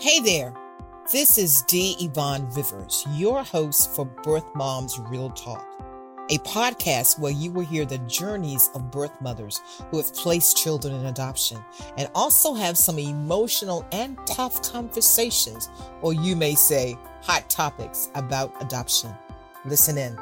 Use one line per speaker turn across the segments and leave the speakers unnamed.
Hey there, this is D. Yvonne Rivers, your host for Birth Moms Real Talk, a podcast where you will hear the journeys of birth mothers who have placed children in adoption and also have some emotional and tough conversations, or you may say hot topics about adoption. Listen in.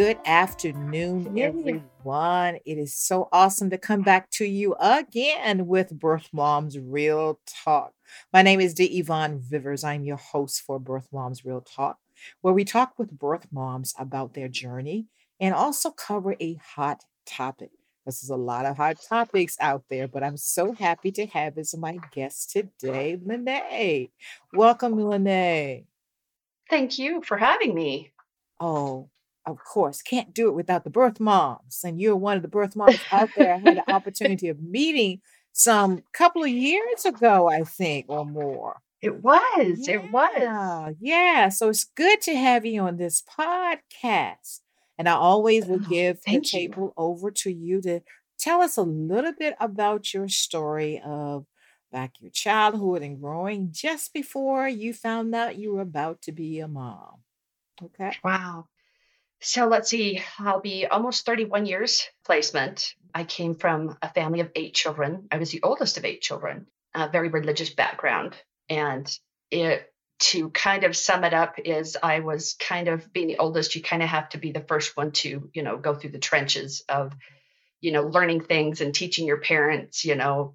Good afternoon, everyone. It is so awesome to come back to you again with Birth Moms Real Talk. My name is D. Yvonne Rivers. I'm your host for Birth Moms Real Talk, where we talk with birth moms about their journey and also cover a hot topic. This is a lot of hot topics out there, but I'm so happy to have as my guest today, Lene. Welcome, Lene.
Thank you for having me.
Oh, of course, can't do it without the birth moms. And you're one of the birth moms out there. I had the opportunity of meeting some couple of years ago, I think, or more.
It was. Yeah, it was.
Yeah. So it's good to have you on this podcast. And I always will oh, give the table you. over to you to tell us a little bit about your story of back your childhood and growing just before you found out you were about to be a mom. Okay.
Wow. So let's see, I'll be almost 31 years placement. I came from a family of eight children. I was the oldest of eight children, a very religious background. And it, to kind of sum it up, is I was kind of being the oldest, you kind of have to be the first one to, you know, go through the trenches of, you know, learning things and teaching your parents, you know,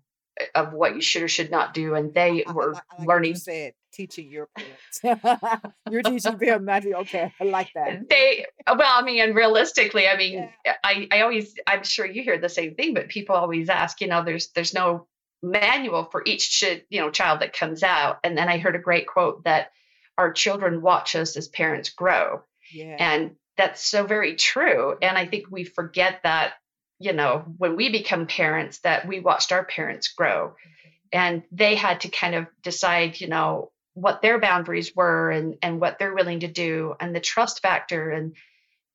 of what you should or should not do. And they were
I, like
learning.
said, teaching your parents. You're teaching them not okay, I like that.
They, uh, well, I mean, and realistically, I mean, yeah. I, I always, I'm sure you hear the same thing, but people always ask, you know, there's, there's no manual for each, you know, child that comes out. And then I heard a great quote that our children watch us as parents grow. Yeah. And that's so very true. And I think we forget that, you know, when we become parents, that we watched our parents grow. Mm-hmm. And they had to kind of decide, you know, what their boundaries were and and what they're willing to do and the trust factor and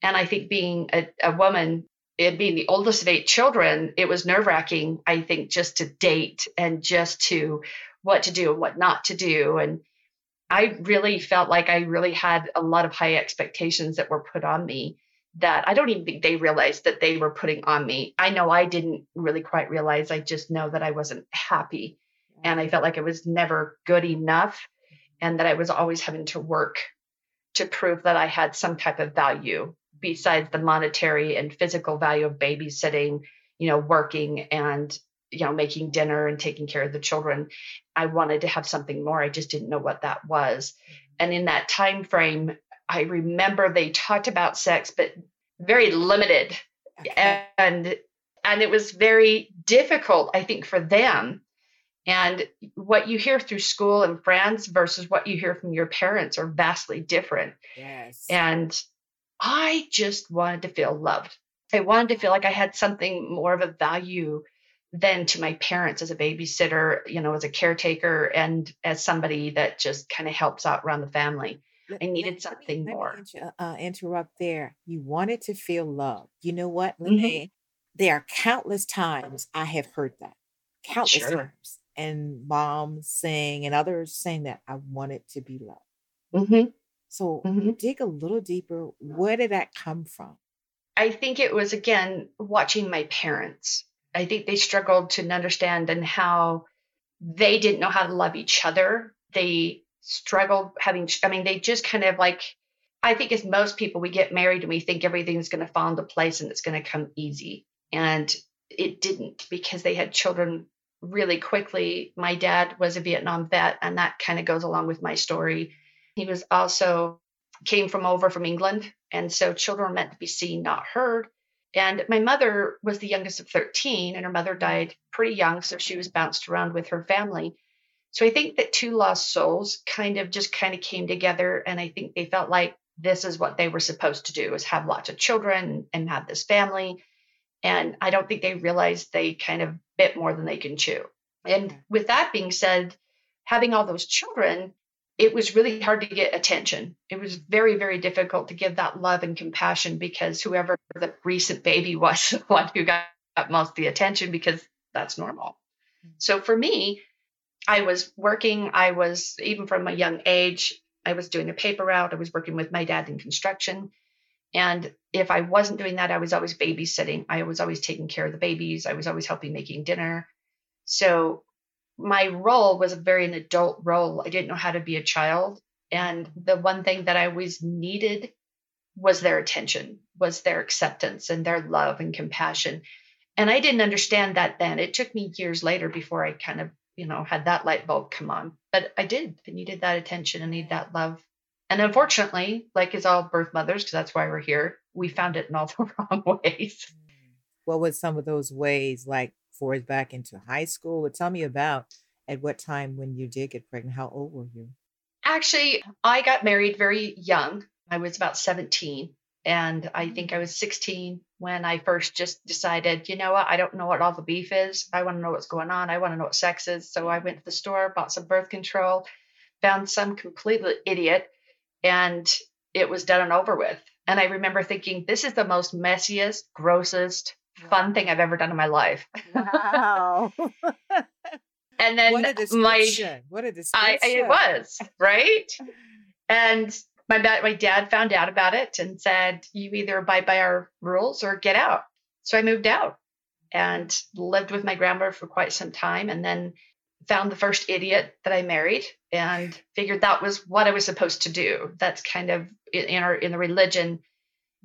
and I think being a, a woman being the oldest of eight children it was nerve wracking I think just to date and just to what to do and what not to do and I really felt like I really had a lot of high expectations that were put on me that I don't even think they realized that they were putting on me. I know I didn't really quite realize. I just know that I wasn't happy and I felt like it was never good enough and that I was always having to work to prove that I had some type of value besides the monetary and physical value of babysitting, you know, working and you know making dinner and taking care of the children. I wanted to have something more. I just didn't know what that was. Mm-hmm. And in that time frame, I remember they talked about sex but very limited. Okay. And and it was very difficult I think for them and what you hear through school and friends versus what you hear from your parents are vastly different.
Yes.
And I just wanted to feel loved. I wanted to feel like I had something more of a value than to my parents as a babysitter, you know, as a caretaker and as somebody that just kind of helps out around the family. I needed something
let
more.
Me, uh, interrupt there. You wanted to feel love. You know what? Mm-hmm. There are countless times I have heard that. Countless sure. times and moms saying and others saying that I wanted to be loved.
Mm-hmm.
So mm-hmm. dig a little deeper. Where did that come from?
I think it was again watching my parents. I think they struggled to understand and how they didn't know how to love each other. They struggled having, I mean, they just kind of like, I think as most people, we get married and we think everything's going to fall into place and it's going to come easy. And it didn't because they had children really quickly, my dad was a Vietnam vet, and that kind of goes along with my story. He was also came from over from England, and so children meant to be seen, not heard. And my mother was the youngest of 13, and her mother died pretty young, so she was bounced around with her family. So I think that two lost souls kind of just kind of came together, and I think they felt like this is what they were supposed to do: is have lots of children and have this family. And I don't think they realized they kind of bit more than they can chew. And with that being said, having all those children, it was really hard to get attention. It was very, very difficult to give that love and compassion because whoever the recent baby was the one who got most of the attention because that's normal. Mm. So for me, I was working, I was even from a young age, I was doing a paper route, I was working with my dad in construction. And if I wasn't doing that, I was always babysitting. I was always taking care of the babies. I was always helping making dinner. So my role was a very an adult role. I didn't know how to be a child. And the one thing that I always needed was their attention, was their acceptance and their love and compassion. And I didn't understand that then. It took me years later before I kind of, you know, had that light bulb come on. But I did. I needed that attention I need that love. And unfortunately, like as all birth mothers, because that's why we're here, we found it in all the wrong ways.
What was some of those ways, like for us back into high school? Or tell me about at what time when you did get pregnant. How old were you?
Actually, I got married very young. I was about 17. And I mm-hmm. think I was 16 when I first just decided, you know what, I don't know what all the beef is. I want to know what's going on. I want to know what sex is. So I went to the store, bought some birth control, found some completely idiot, and it was done and over with. And I remember thinking, this is the most messiest, grossest, fun thing I've ever done in my life. Wow. and then what a my what a description. I, it was right. And my my dad found out about it and said, "You either abide by our rules or get out." So I moved out and lived with my grandmother for quite some time, and then found the first idiot that I married and figured that was what I was supposed to do. That's kind of in our in the religion,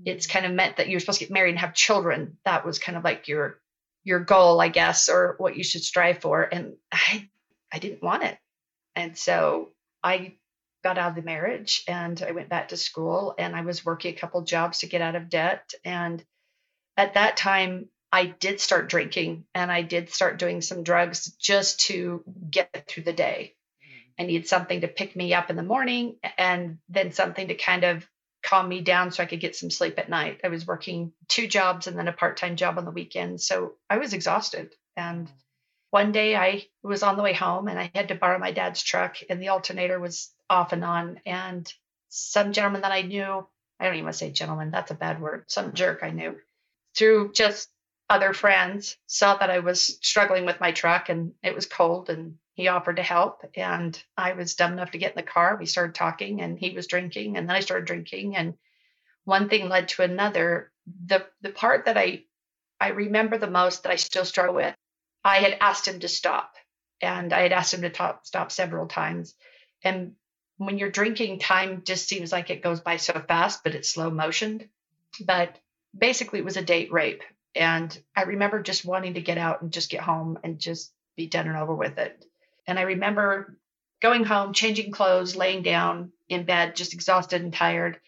it's kind of meant that you're supposed to get married and have children. That was kind of like your your goal, I guess, or what you should strive for. And I I didn't want it. And so I got out of the marriage and I went back to school and I was working a couple jobs to get out of debt. And at that time, I did start drinking and I did start doing some drugs just to get through the day. Mm. I needed something to pick me up in the morning and then something to kind of calm me down so I could get some sleep at night. I was working two jobs and then a part time job on the weekend. So I was exhausted. And mm. One day I was on the way home and I had to borrow my dad's truck and the alternator was off and on. And some gentleman that I knew, I don't even want to say gentleman, that's a bad word, some jerk I knew, through just other friends, saw that I was struggling with my truck and it was cold and he offered to help. And I was dumb enough to get in the car. We started talking and he was drinking and then I started drinking and one thing led to another. The the part that I I remember the most that I still struggle with, I had asked him to stop and I had asked him to top, stop several times. And when you're drinking, time just seems like it goes by so fast, but it's slow motioned. But basically, it was a date rape. And I remember just wanting to get out and just get home and just be done and over with it. And I remember going home, changing clothes, laying down in bed, just exhausted and tired.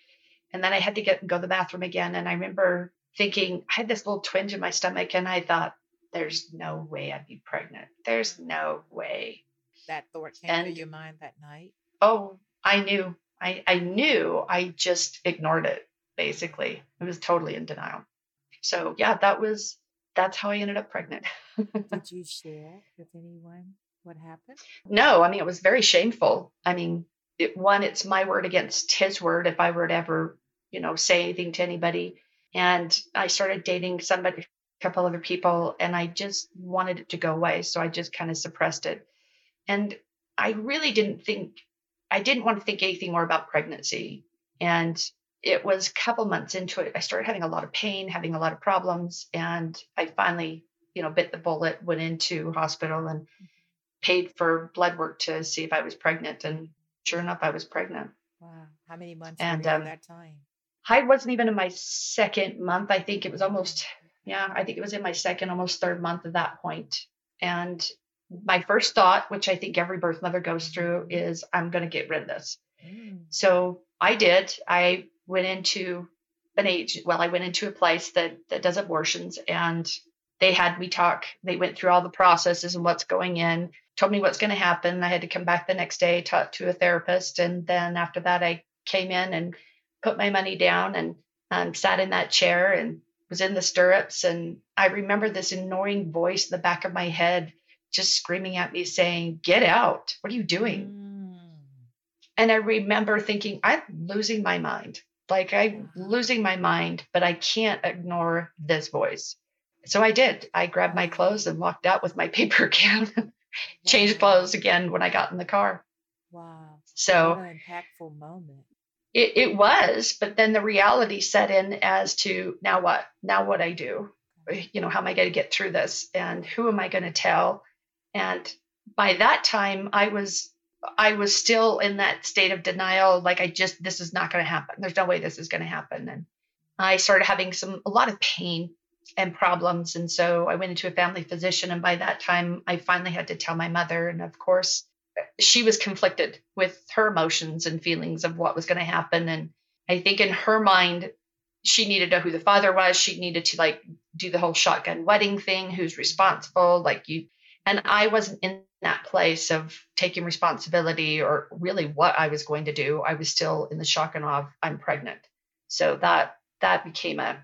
And then I had to get and go to the bathroom again. And I remember thinking, I had this little twinge in my stomach, and I thought, there's no way I'd be pregnant. There's no way.
That thought came and, to your mind that night?
oh, I knew. I, I knew. I just ignored it, basically. I was totally in denial. So, yeah, that was, that's how I ended up pregnant.
Did you share with anyone what happened?
No, I mean, it was very shameful. I mean, it, one, it's my word against his word if I were to ever, you know, say anything to anybody. And I started dating somebody, couple other people, and I just wanted it to go away. So I just kind of suppressed it. And I really didn't think I didn't want to think anything more about pregnancy. And it was a couple months into it, I started having a lot of pain, having a lot of problems. And I finally, you know, bit the bullet, went into hospital and paid for blood work to see if I was pregnant. And sure enough, I was pregnant.
Wow. How many months and, um, that time?
I wasn't even in my second month. I think it was almost, yeah, I think it was in my second, almost third month at that point. And my first thought, which I think every birth mother goes through, is I'm going to get rid of this. Mm. So I did. I went into an age, well, I went into a place that, that does abortions and they had me talk. They went through all the processes and what's going in, told me what's going to happen. I had to come back the next day, talk to a therapist. And then after that, I came in and put my money down and um, sat in that chair and was in the stirrups. And I remember this annoying voice in the back of my head just screaming at me saying, Get out. What are you doing? Mm. And I remember thinking, I'm losing my mind. Like I'm losing my mind, but I can't ignore this voice. So I did. I grabbed my clothes and walked out with my paper can, changed clothes again when I got in the car.
Wow.
So
impactful moment.
It, it was, but then the reality set in as to now what? Now what I do? You know, how am I going to get through this? And who am I going to tell? And by that time, I was I was still in that state of denial, like I just this is not going to happen. There's no way this is going to happen. And I started having some a lot of pain and problems, and so I went into a family physician. And by that time, I finally had to tell my mother, and of course, she was conflicted with her emotions and feelings of what was going to happen. And I think in her mind, she needed to know who the father was. She needed to like do the whole shotgun wedding thing, who's responsible, like you. And I wasn't in that place of taking responsibility or really what I was going to do. I was still in the shock and awe of I'm pregnant. So that that became a,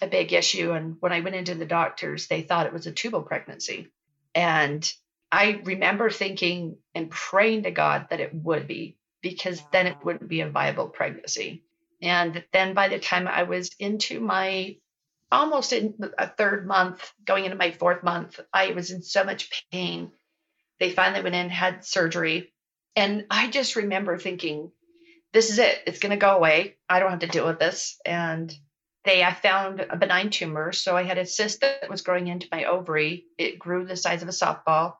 a big issue. And when I went into the doctors, they thought it was a tubal pregnancy. And I remember thinking and praying to God that it would be, because then it wouldn't be a viable pregnancy. And then by the time I was into my almost in a third month, going into my fourth month, I was in so much pain. They finally went in, had surgery. And I just remember thinking, this is it. It's going to go away. I don't have to deal with this. And they, I found a benign tumor. So I had a cyst that was growing into my ovary. It grew the size of a softball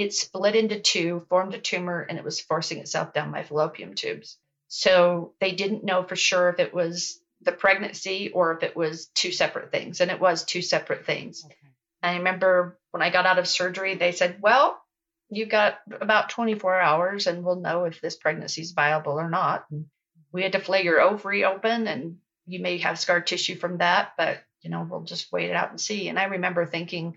it split into two, formed a tumor, and it was forcing itself down my fallopian tubes. So they didn't know for sure if it was the pregnancy or if it was two separate things. And it was two separate things. Okay. I remember when I got out of surgery, they said, Well, you've got about 24 hours and we'll know if this pregnancy is viable or not. And we had to flay your ovary open and you may have scar tissue from that, but you know, we'll just wait it out and see. And I remember thinking,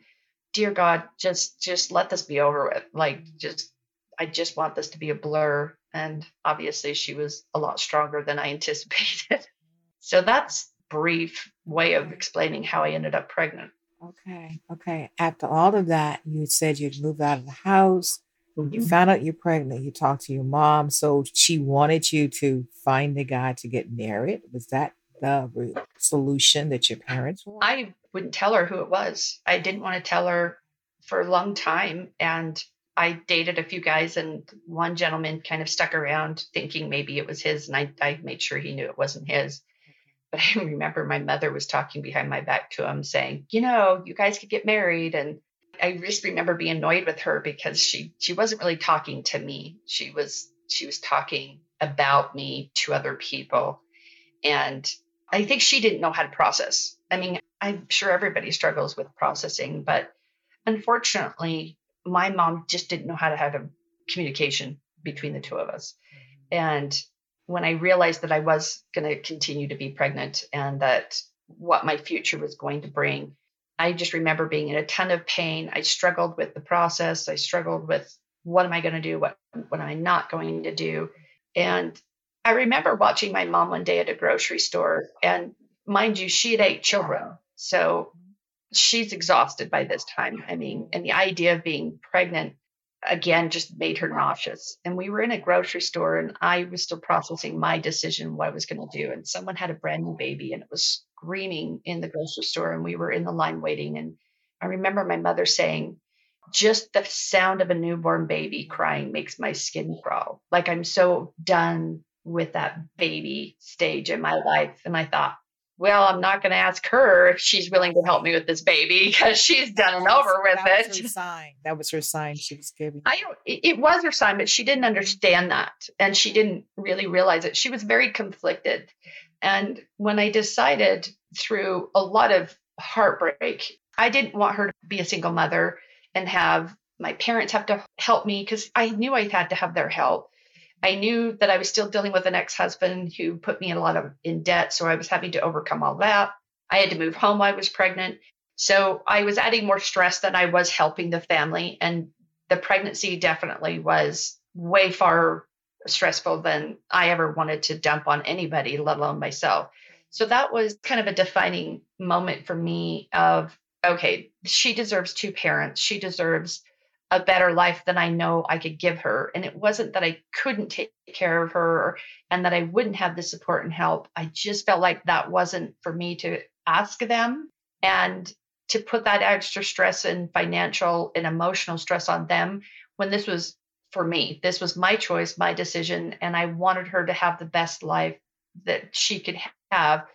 dear God, just just let this be over with. Like just I just want this to be a blur. And obviously she was a lot stronger than I anticipated. so that's brief way of explaining how I ended up pregnant.
Okay. Okay. After all of that, you said you'd moved out of the house. Mm-hmm. You found out you're pregnant. You talked to your mom. So she wanted you to find a guy to get married. Was that the solution that your parents wanted?
I wouldn't tell her who it was. I didn't want to tell her for a long time. And I dated a few guys, and one gentleman kind of stuck around thinking maybe it was his. And I, I made sure he knew it wasn't his. But I remember my mother was talking behind my back to him saying, you know, you guys could get married. And I just remember being annoyed with her because she she wasn't really talking to me. She was she was talking about me to other people. And I think she didn't know how to process. I mean, I'm sure everybody struggles with processing, but unfortunately, my mom just didn't know how to have a communication between the two of us. Mm-hmm. And when I realized that I was going to continue to be pregnant and that what my future was going to bring, I just remember being in a ton of pain. I struggled with the process. I struggled with what am I going to do? What, what am I not going to do? And I remember watching my mom one day at a grocery store, and mind you, she had eight children. So she's exhausted by this time. I mean, mm-hmm. and the idea of being pregnant again just made her nauseous. And we were in a grocery store and I was still processing my decision what I was going to do. And someone had a brand new baby and it was screaming in the grocery store and we were in the line waiting. And I remember my mother saying, just the sound of a newborn baby crying makes my skin crawl. Like I'm so done with that baby stage in my life. And I thought, well, I'm not going to ask her if she's willing to help me with this baby because she's done and over with
that
it.
Was her sign. That was her sign she was giving.
I don't, it was her sign, but she didn't understand that. And she didn't really realize it. She was very conflicted. And when I decided through a lot of heartbreak, I didn't want her to be a single mother and have my parents have to help me because I knew I had to have their help. I knew that I was still dealing with an ex-husband who put me in a lot of in debt, so I was having to overcome all that. I had to move home I was pregnant. So I was adding more stress than I was helping the family and the pregnancy definitely was way far stressful than I ever wanted to dump on anybody, let alone myself. So that was kind of a defining moment for me of okay, she deserves two parents. She deserves a better life than I know I could give her. And it wasn't that I couldn't take care of her and that I wouldn't have the support and help. I just felt like that wasn't for me to ask them and to put that extra stress and financial and emotional stress on them when this was for me. This was my choice, my decision. And I wanted her to have the best life that she could have.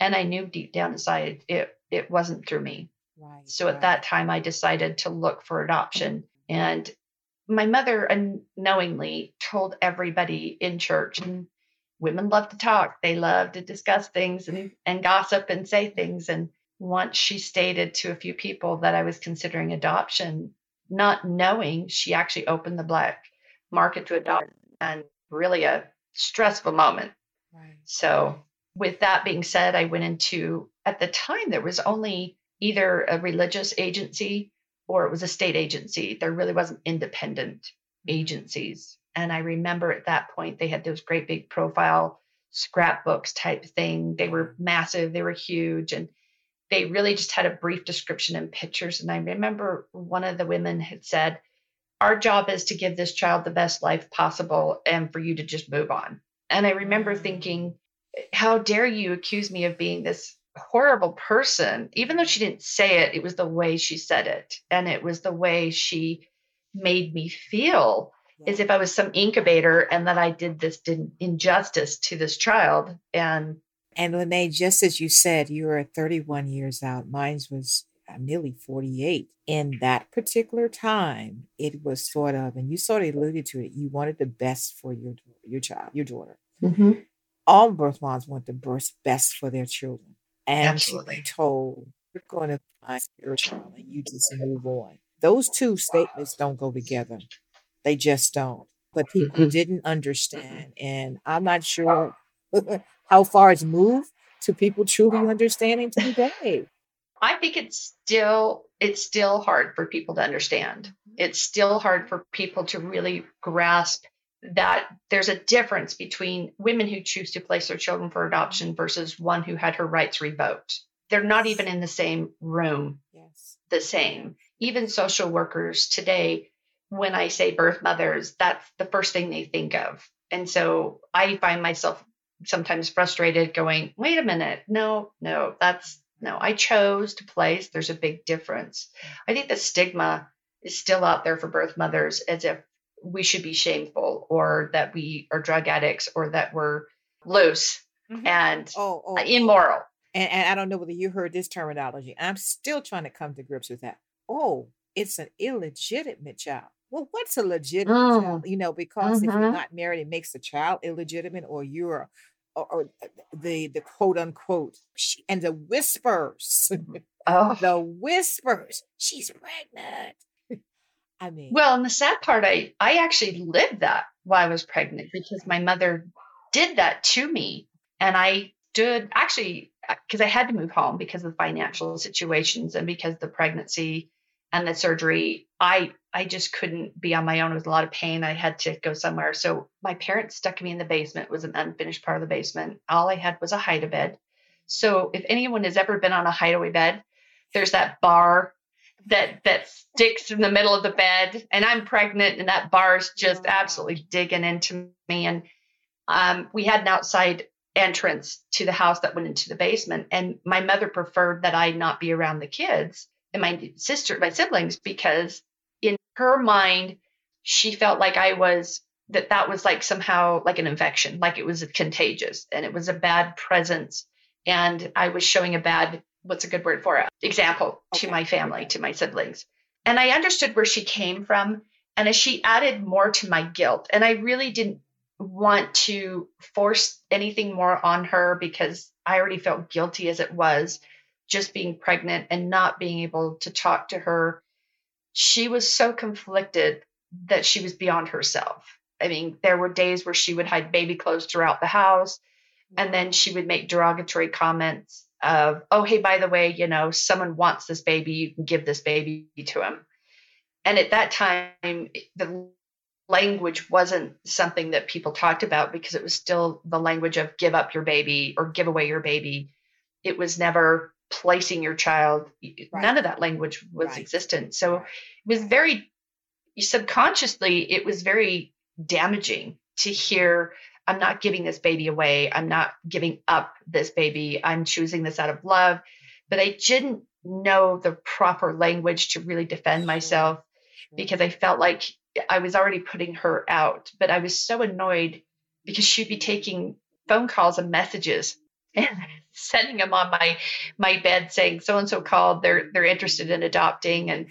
And I knew deep down inside it, it wasn't through me. Right, so at right. that time, I decided to look for adoption. And my mother unknowingly told everybody in church, and women love to talk, they love to discuss things and, and gossip and say things. And once she stated to a few people that I was considering adoption, not knowing she actually opened the black market to adopt and really a stressful moment. Right. So, with that being said, I went into, at the time, there was only either a religious agency or it was a state agency. There really wasn't independent mm-hmm. agencies. And I remember at that point, they had those great big profile scrapbooks type thing. They were massive, they were huge. And they really just had a brief description and pictures. And I remember one of the women had said, Our job is to give this child the best life possible and for you to just move on. And I remember thinking, How dare you accuse me of being this horrible person? Even though she didn't say it, it was the way she said it. And it was the way she made me feel yeah. as if I was some incubator and that I did this did injustice to this child. And
and Lene, just as you said, you were 31 years out. Mine was uh, nearly 48. In that particular time, it was sort of, and you sort of alluded to it, you wanted the best for your your child, your daughter. Mm-hmm. All birth moms want the best best for their children. And Absolutely. told, you're going to find and you just move on. Those two statements don't go together. They just don't. But people mm-hmm. didn't understand. And I'm not sure how far it's moved to people truly understanding today?
I think it's still it's still hard for people to understand. It's still hard for people to really grasp that there's a difference between women who choose to place their children for adoption versus one who had her rights revoked. They're not even in the same room. Yes. The same. Even social workers today, when I say birth mothers, that's the first thing they think of. And so I find myself sometimes frustrated going, wait a minute, no, no, that's no, I chose to place. There's a big difference. I think the stigma is still out there for birth mothers as if we should be shameful or that we are drug addicts or that we're loose mm-hmm. and oh, oh, immoral.
And, and I don't know whether you heard this terminology. I'm still trying to come to grips with that. Oh, it's an illegitimate child. Well, what's a legitimate mm. child? You know, because mm-hmm. if you're mm-hmm. not married, it makes the child illegitimate, or you're or, or the the quote unquote and the whispers, oh. the whispers, she's pregnant. I mean,
well, and the sad part, I I actually lived that while I was pregnant because my mother did that to me, and I stood actually because uh, I had to move home because of the financial situations and because the pregnancy and the surgery. I I just couldn't be on my own. It was a lot of pain. I had to go somewhere. So my parents stuck me in the basement. It was an unfinished part of the basement. All I had was a hide a bed. So if anyone has ever been on a hideaway bed, there's that bar that that sticks in the middle of the bed, and I'm pregnant, and that bar is just absolutely digging into me. And um, we had an outside entrance to the house that went into the basement, and my mother preferred that I not be around the kids and my sister, my siblings, because in her mind, she felt like I was that that was like somehow like an infection, like it was contagious and it was a bad presence. And I was showing a bad, what's a good word for it? Example okay. to my family, to my siblings. And I understood where she came from. And as she added more to my guilt, and I really didn't want to force anything more on her because I already felt guilty as it was just being pregnant and not being able to talk to her she was so conflicted that she was beyond herself. I mean, there were days where she would hide baby clothes throughout the house, and then she would make derogatory comments of, oh, hey, by the way, you know, someone wants this baby, you can give this baby to him. And at that time, the language wasn't something that people talked about because it was still the language of give up your baby or give away your baby. It was never placing your child right. none of that language was right. existent so it was very subconsciously it was very damaging to hear I'm not giving this baby away. I'm not giving up this baby. I'm choosing this out of love. But I didn't know the proper language to really defend myself because I felt like I was already putting her out. But I was so annoyed because she'd be taking phone calls and messages and sending them on my my bed saying so and so called they're they're interested in adopting and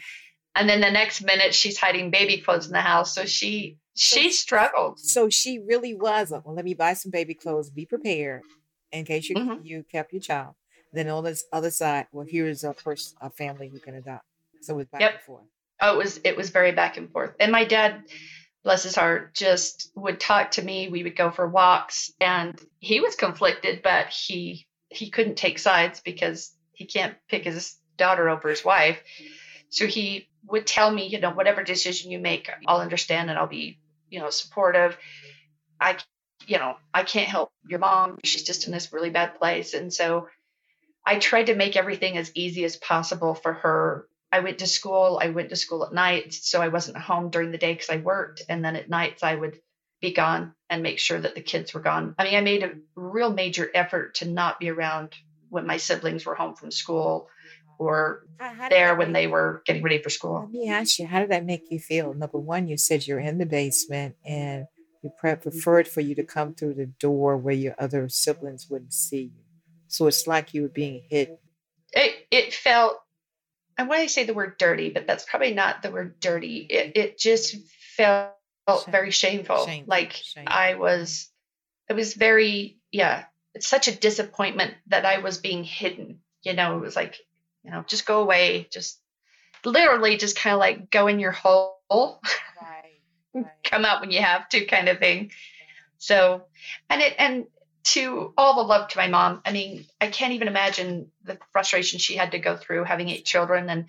and then the next minute she's hiding baby clothes in the house so she she struggled
so she really was well let me buy some baby clothes be prepared in case you mm-hmm. you kept your child then on this other side well here's a person a family who can adopt so it's back yep. and forth
oh it was it was very back and forth and my dad bless his heart, just would talk to me. We would go for walks, and he was conflicted, but he he couldn't take sides because he can't pick his daughter over his wife. So he would tell me, you know, whatever decision you make, I'll understand and I'll be, you know, supportive. I, you know, I can't help your mom. She's just in this really bad place, and so I tried to make everything as easy as possible for her I went to school. I went to school at night, so I wasn't home during the day because I worked, and then at nights I would be gone and make sure that the kids were gone. I mean, I made a real major effort to not be around when my siblings were home from school or there when they were getting ready for school.
Let me ask you, how did that make you feel? Number one, you said you're in the basement and you mm-hmm. preferred for you to come through the door where your other siblings wouldn't see you. So it's like you were being hit.
It, it felt I want to say the word dirty, but that's probably not the word dirty. It, it just felt Shame. very shameful. shameful. Like shameful. I was, it was very, yeah, it's such a disappointment that I was being hidden. You know, it was like, you know, just go away. Just literally just kind of like go in your hole, right, right. come out when you have to kind of thing. So, and it, and to all the love to my mom. I mean, I can't even imagine the frustration she had to go through having eight children. And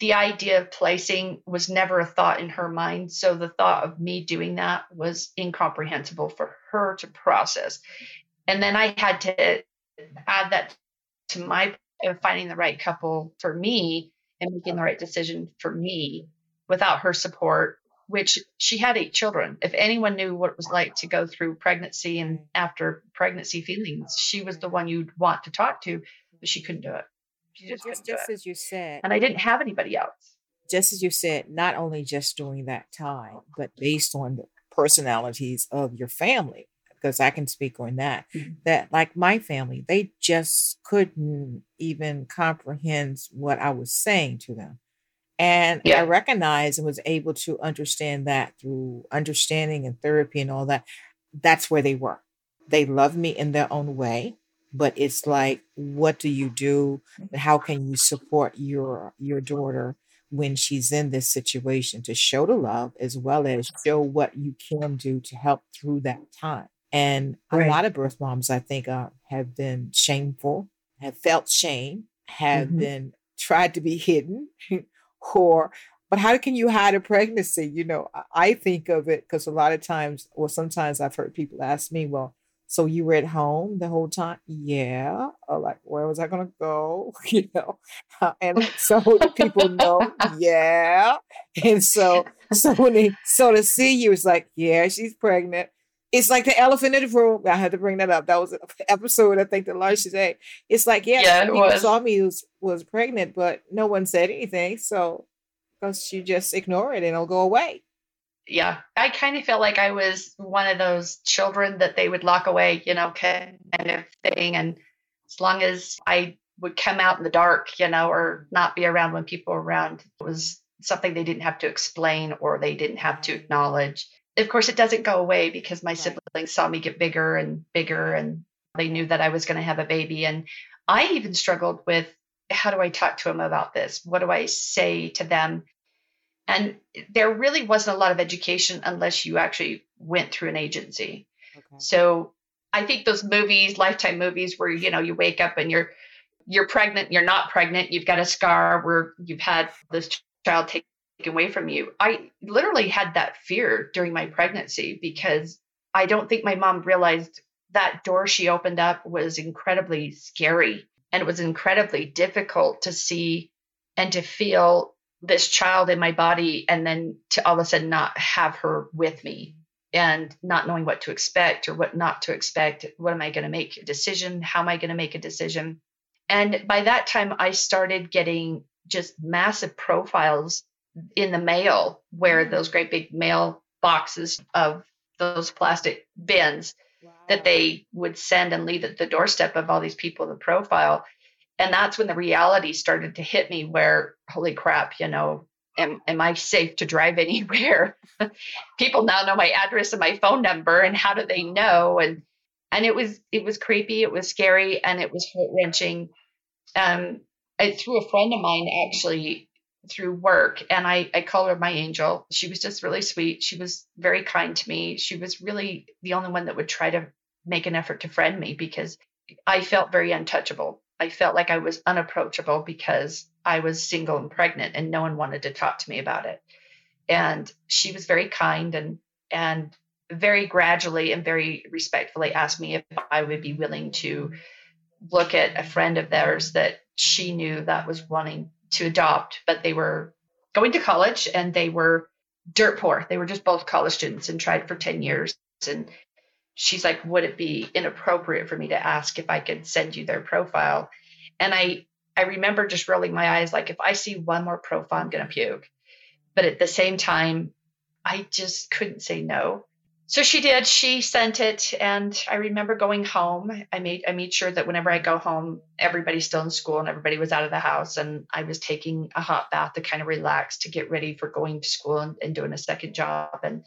the idea of placing was never a thought in her mind. So the thought of me doing that was incomprehensible for her to process. And then I had to add that to my finding the right couple for me and making the right decision for me without her support which she had eight children. If anyone knew what it was like to go through pregnancy and after pregnancy feelings, she was the one you'd want to talk to, but she couldn't do it.
She just, just, just as you said.
And I didn't have anybody else.
Just as you said, not only just during that time, but based on the personalities of your family, because I can speak on that, mm-hmm. that like my family, they just couldn't even comprehend what I was saying to them and yeah. I recognized and was able to understand that through understanding and therapy and all that. That's where they were. They love me in their own way, but it's like, what do you do? How can you support your your daughter when she's in this situation to show the love as well as show what you can do to help through that time? And right. a lot of birth moms, I think, uh, have been shameful, have felt shame, have mm-hmm. been tried to be hidden or but how can you hide a pregnancy? You know, I think of it because a lot of times, or sometimes I've heard people ask me, well, so you were at home the whole time? Yeah. Or like, where was I going to go? You know, and so people know, yeah. And so, so when they, so to see you, it's like, yeah, she's pregnant it's like the elephant in the room. I had to bring that up. That was an episode I think that launched today. It's like, yeah, yeah people was. saw me was was pregnant, but no one said anything. So because you just ignore it and it'll go away.
Yeah, I kind of felt like I was one of those children that they would lock away, you know, kind of thing. And as long as I would come out in the dark, you know, or not be around when people were around, it was something they didn't have to explain or they didn't have to acknowledge of course, it doesn't go away because my right. siblings saw me get bigger and bigger, and they knew that I was going to have a baby. And I even struggled with how do I talk to them about this? What do I say to them? And there really wasn't a lot of education unless you actually went through an agency. Okay. So I think those movies, lifetime movies, where you know you wake up and you're you're pregnant, you're not pregnant, you've got a scar where you've had this child take away from you. I literally had that fear during my pregnancy because I don't think my mom realized that door she opened up was incredibly scary and it was incredibly difficult to see and to feel this child in my body and then to all of a sudden not have her with me and not knowing what to expect or what not to expect. What am I going to make a decision? How am I going to make a decision? And by that time, I started getting just massive profiles in the mail where mm. those great big mail boxes of those plastic bins wow. that they would send and leave at the doorstep of all these people in the profile. And that's when the reality started to hit me where, holy crap, you know, am, am I safe to drive anywhere? people now know my address and my phone number and how do they know? And and it was it was creepy, it was scary, and it was heart wrenching. Um, I, through a friend of mine actually through work and I, I call her my angel. She was just really sweet. She was very kind to me. She was really the only one that would try to make an effort to friend me because I felt very untouchable. I felt like I was unapproachable because I was single and pregnant and no one wanted to talk to me about it. And she was very kind and and very gradually and very respectfully asked me if I would be willing to look at a friend of theirs that she knew that was wanting to adopt, but they were going to college and they were dirt poor. They were just both college students and tried for 10 years. And she's like, Would it be inappropriate for me to ask if I could send you their profile? And I I remember just rolling my eyes like if I see one more profile, I'm gonna puke. But at the same time, I just couldn't say no so she did. She sent it and i remember going home. I made i made sure that whenever i go home everybody's still in school and everybody was out of the house and i was taking a hot bath to kind of relax to get ready for going to school and, and doing a second job. And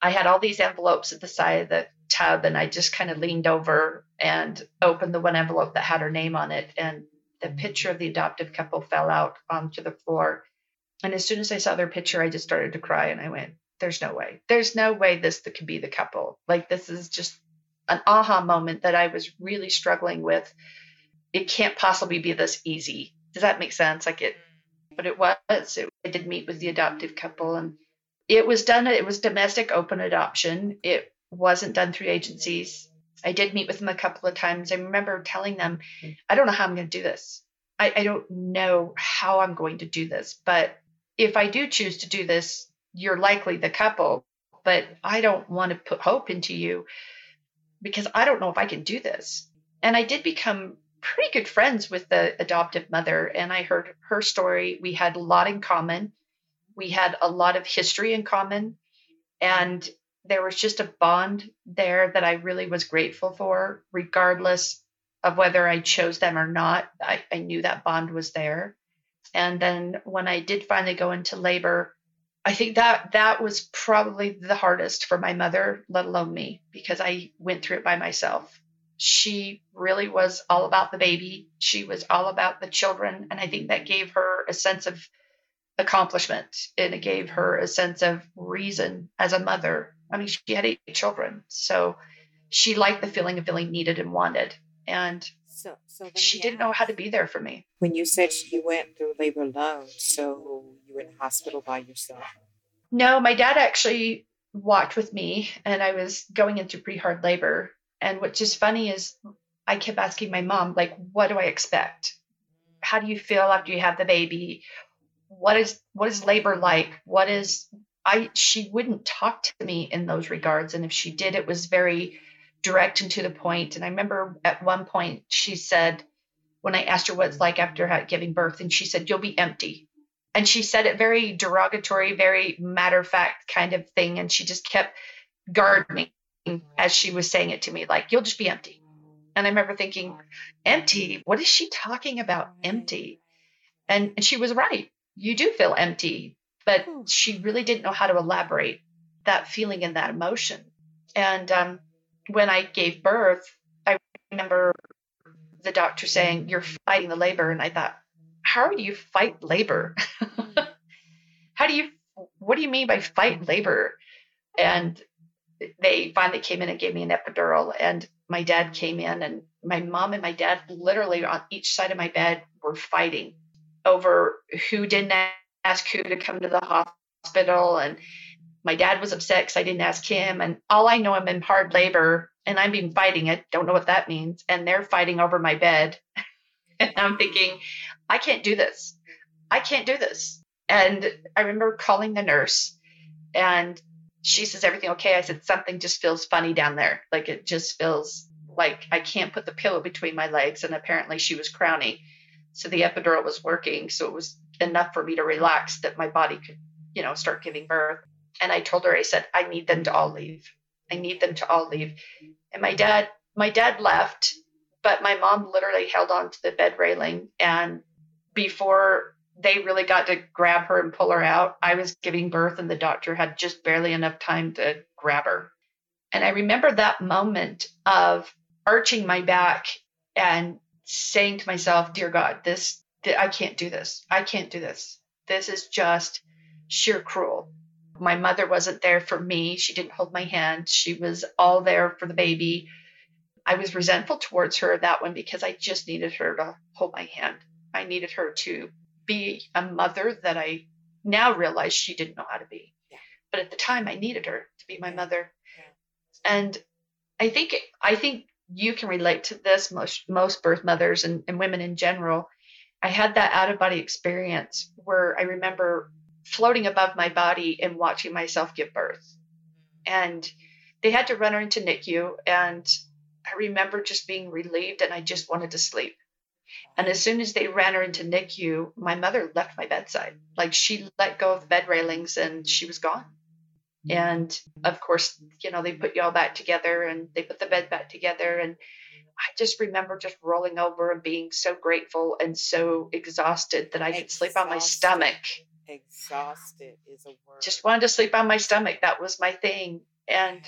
i had all these envelopes at the side of the tub and i just kind of leaned over and opened the one envelope that had her name on it and the mm-hmm. picture of the adoptive couple fell out onto the floor. And as soon as i saw their picture i just started to cry and i went there's no way. There's no way this could be the couple. Like this is just an aha moment that I was really struggling with. It can't possibly be this easy. Does that make sense? Like it, but it was. It, I did meet with the adoptive couple, and it was done. It was domestic open adoption. It wasn't done through agencies. I did meet with them a couple of times. I remember telling them, I don't know how I'm going to do this. I, I don't know how I'm going to do this, but if I do choose to do this, you're likely the couple, but I don't want to put hope into you because I don't know if I can do this. And I did become pretty good friends with the adoptive mother, and I heard her story. We had a lot in common, we had a lot of history in common, and there was just a bond there that I really was grateful for, regardless of whether I chose them or not. I, I knew that bond was there. And then when I did finally go into labor, I think that that was probably the hardest for my mother, let alone me, because I went through it by myself. She really was all about the baby. She was all about the children. And I think that gave her a sense of accomplishment and it gave her a sense of reason as a mother. I mean, she had eight children. So she liked the feeling of feeling needed and wanted. And so, so she didn't know how to be there for me.
When you said she went through labor alone, so you were in the hospital by yourself?
No, my dad actually walked with me, and I was going into pretty hard labor. And what's just funny is I kept asking my mom, like, what do I expect? How do you feel after you have the baby? What is what is labor like? What is I she wouldn't talk to me in those regards. And if she did, it was very direct and to the point. And I remember at one point she said, when I asked her what it's like after giving birth, and she said, You'll be empty. And she said it very derogatory, very matter of fact kind of thing. And she just kept guarding as she was saying it to me, like, You'll just be empty. And I remember thinking, Empty? What is she talking about? Empty. And, and she was right. You do feel empty. But she really didn't know how to elaborate that feeling and that emotion. And um, when I gave birth, I remember the doctor saying, You're fighting the labor. And I thought, How do you fight labor? how do you, what do you mean by fight labor? And they finally came in and gave me an epidural. And my dad came in, and my mom and my dad literally on each side of my bed were fighting over who didn't ask who to come to the hospital and my dad was upset because I didn't ask him. And all I know, I'm in hard labor and I've been fighting it. Don't know what that means. And they're fighting over my bed. and I'm thinking, I can't do this. I can't do this. And I remember calling the nurse and she says, Everything okay? I said, Something just feels funny down there. Like it just feels like I can't put the pillow between my legs. And apparently she was crowning. So the epidural was working. So it was enough for me to relax that my body could, you know, start giving birth. And I told her, I said, I need them to all leave. I need them to all leave. And my dad, my dad left, but my mom literally held on to the bed railing. And before they really got to grab her and pull her out, I was giving birth, and the doctor had just barely enough time to grab her. And I remember that moment of arching my back and saying to myself, Dear God, this, I can't do this. I can't do this. This is just sheer cruel. My mother wasn't there for me. She didn't hold my hand. She was all there for the baby. I was resentful towards her that one because I just needed her to hold my hand. I needed her to be a mother that I now realize she didn't know how to be. Yeah. But at the time I needed her to be my mother. Yeah. And I think I think you can relate to this most most birth mothers and, and women in general. I had that out of body experience where I remember floating above my body and watching myself give birth. And they had to run her into NICU and I remember just being relieved and I just wanted to sleep. And as soon as they ran her into NICU, my mother left my bedside. Like she let go of the bed railings and she was gone. Mm-hmm. And of course, you know, they put you all back together and they put the bed back together. And I just remember just rolling over and being so grateful and so exhausted that I could sleep on my stomach.
Exhausted is a word.
Just wanted to sleep on my stomach. That was my thing. And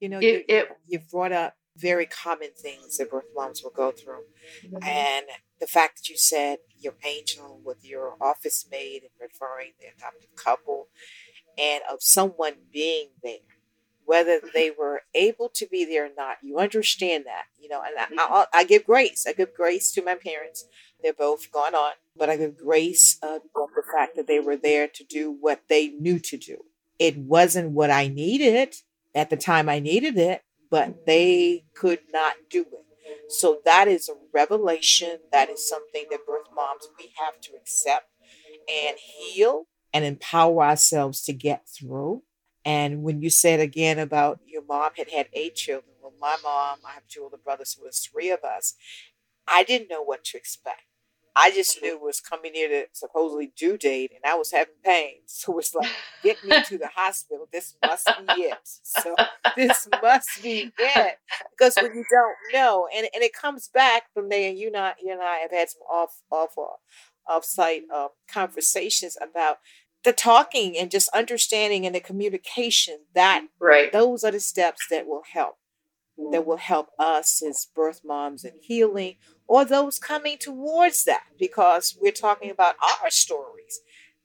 you know, it, you, it, you brought up very common things that birth moms will go through. Mm-hmm. And the fact that you said your angel with your office maid and referring the adoptive couple and of someone being there, whether they were able to be there or not, you understand that, you know, and I, mm-hmm. I, I give grace. I give grace to my parents. They're both gone on, but I give grace uh, the fact that they were there to do what they knew to do. It wasn't what I needed at the time I needed it, but they could not do it. So that is a revelation. That is something that birth moms we have to accept and heal and empower ourselves to get through. And when you said again about your mom had had eight children, well, my mom, I have two older brothers, so it was three of us. I didn't know what to expect. I just knew it was coming near the supposedly due date, and I was having pain. So it's like, get me to the hospital. This must be it. So this must be it. Because when you don't know, and, and it comes back from there, and you not you and I have had some off off uh, off site uh, conversations about the talking and just understanding and the communication. That
right.
Those are the steps that will help that will help us as birth moms and healing or those coming towards that because we're talking about our stories.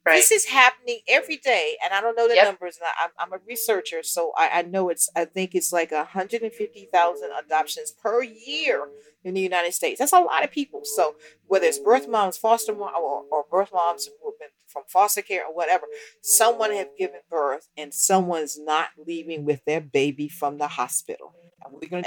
Right. This is happening every day, and I don't know the yep. numbers. And I, am a researcher, so I, I, know it's. I think it's like 150,000 adoptions per year in the United States. That's a lot of people. So whether it's birth moms, foster moms, or, or birth moms who've been from foster care or whatever, someone have given birth, and someone's not leaving with their baby from the hospital. We're going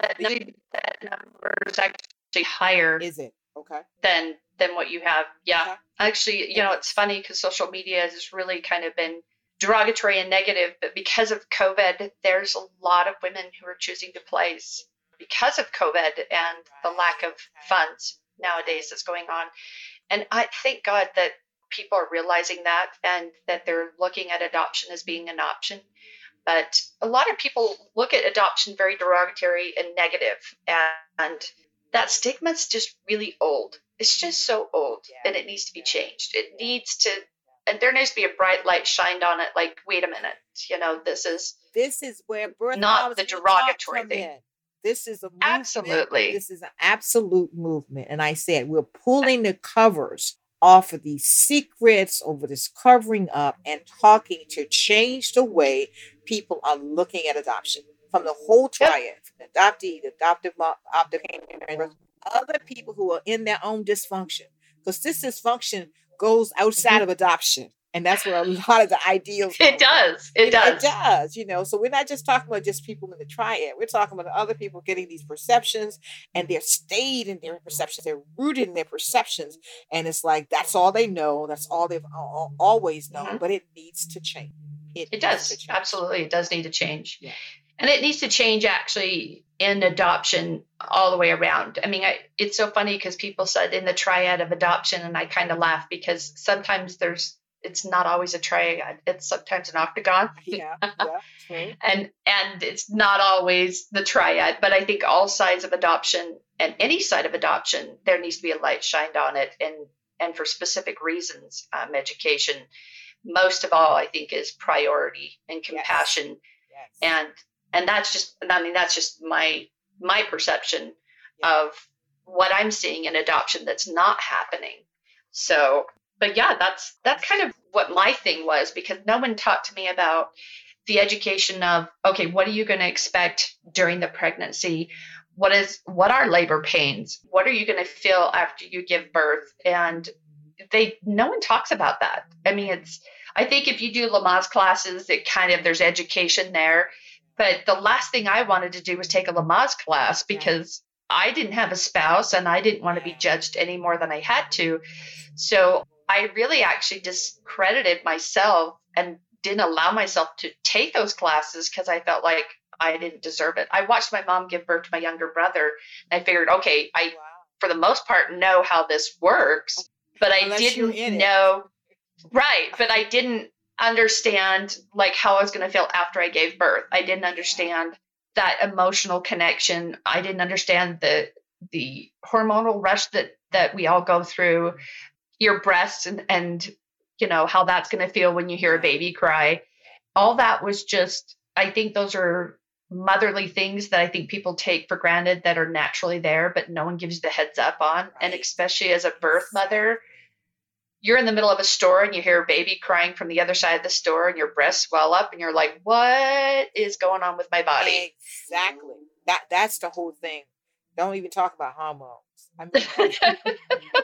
to.
I that, that number is actually higher.
Is it okay?
Than than what you have. Yeah, okay. actually, you know, it's funny because social media has really kind of been derogatory and negative, but because of COVID, there's a lot of women who are choosing to place because of COVID and the lack of funds nowadays that's going on. And I thank God that people are realizing that and that they're looking at adoption as being an option but a lot of people look at adoption very derogatory and negative, and that stigma is just really old. It's just so old, and it needs to be changed. It needs to, and there needs to be a bright light shined on it. Like, wait a minute, you know, this is
this is where birth
not the derogatory thing. In.
This is a movement.
absolutely.
This is an absolute movement, and I said we're pulling the covers off of these secrets, over this covering up, and talking to change the way people are looking at adoption from the whole triad, from the adoptee, the adoptive mom, adoptive parent, other people who are in their own dysfunction. Because this dysfunction goes outside mm-hmm. of adoption. And that's where a lot of the ideals.
It does. It, does.
It does. You know, so we're not just talking about just people in the triad. We're talking about other people getting these perceptions and they're stayed in their perceptions. They're rooted in their perceptions. And it's like that's all they know. That's all they've always known. Mm-hmm. But it needs to change.
It, it does. Absolutely. It does need to change. Yeah. And it needs to change actually in adoption all the way around. I mean, I, it's so funny because people said in the triad of adoption, and I kind of laugh because sometimes there's it's not always a triad; it's sometimes an octagon.
Yeah,
yeah and and it's not always the triad. But I think all sides of adoption and any side of adoption, there needs to be a light shined on it, and and for specific reasons, um, education. Most of all, I think is priority and compassion, yes. Yes. and and that's just i mean that's just my my perception yeah. of what i'm seeing in adoption that's not happening so but yeah that's that's kind of what my thing was because no one talked to me about the education of okay what are you going to expect during the pregnancy? What is what are labor pains? What are you going to feel after you give birth? And they no one talks about that. I mean it's i think if you do lamaze classes it kind of there's education there. But the last thing I wanted to do was take a Lamaze class because I didn't have a spouse and I didn't want to be judged any more than I had to. So I really actually discredited myself and didn't allow myself to take those classes because I felt like I didn't deserve it. I watched my mom give birth to my younger brother and I figured, okay, I, wow. for the most part, know how this works, but I Unless didn't know. Right. But I didn't understand like how I was going to feel after I gave birth. I didn't understand that emotional connection. I didn't understand the the hormonal rush that that we all go through, your breasts and and you know how that's going to feel when you hear a baby cry. All that was just I think those are motherly things that I think people take for granted that are naturally there, but no one gives the heads up on. And especially as a birth mother, you're in the middle of a store and you hear a baby crying from the other side of the store and your breasts swell up and you're like, what is going on with my body?
Exactly. That that's the whole thing. Don't even talk about hormones. I mean,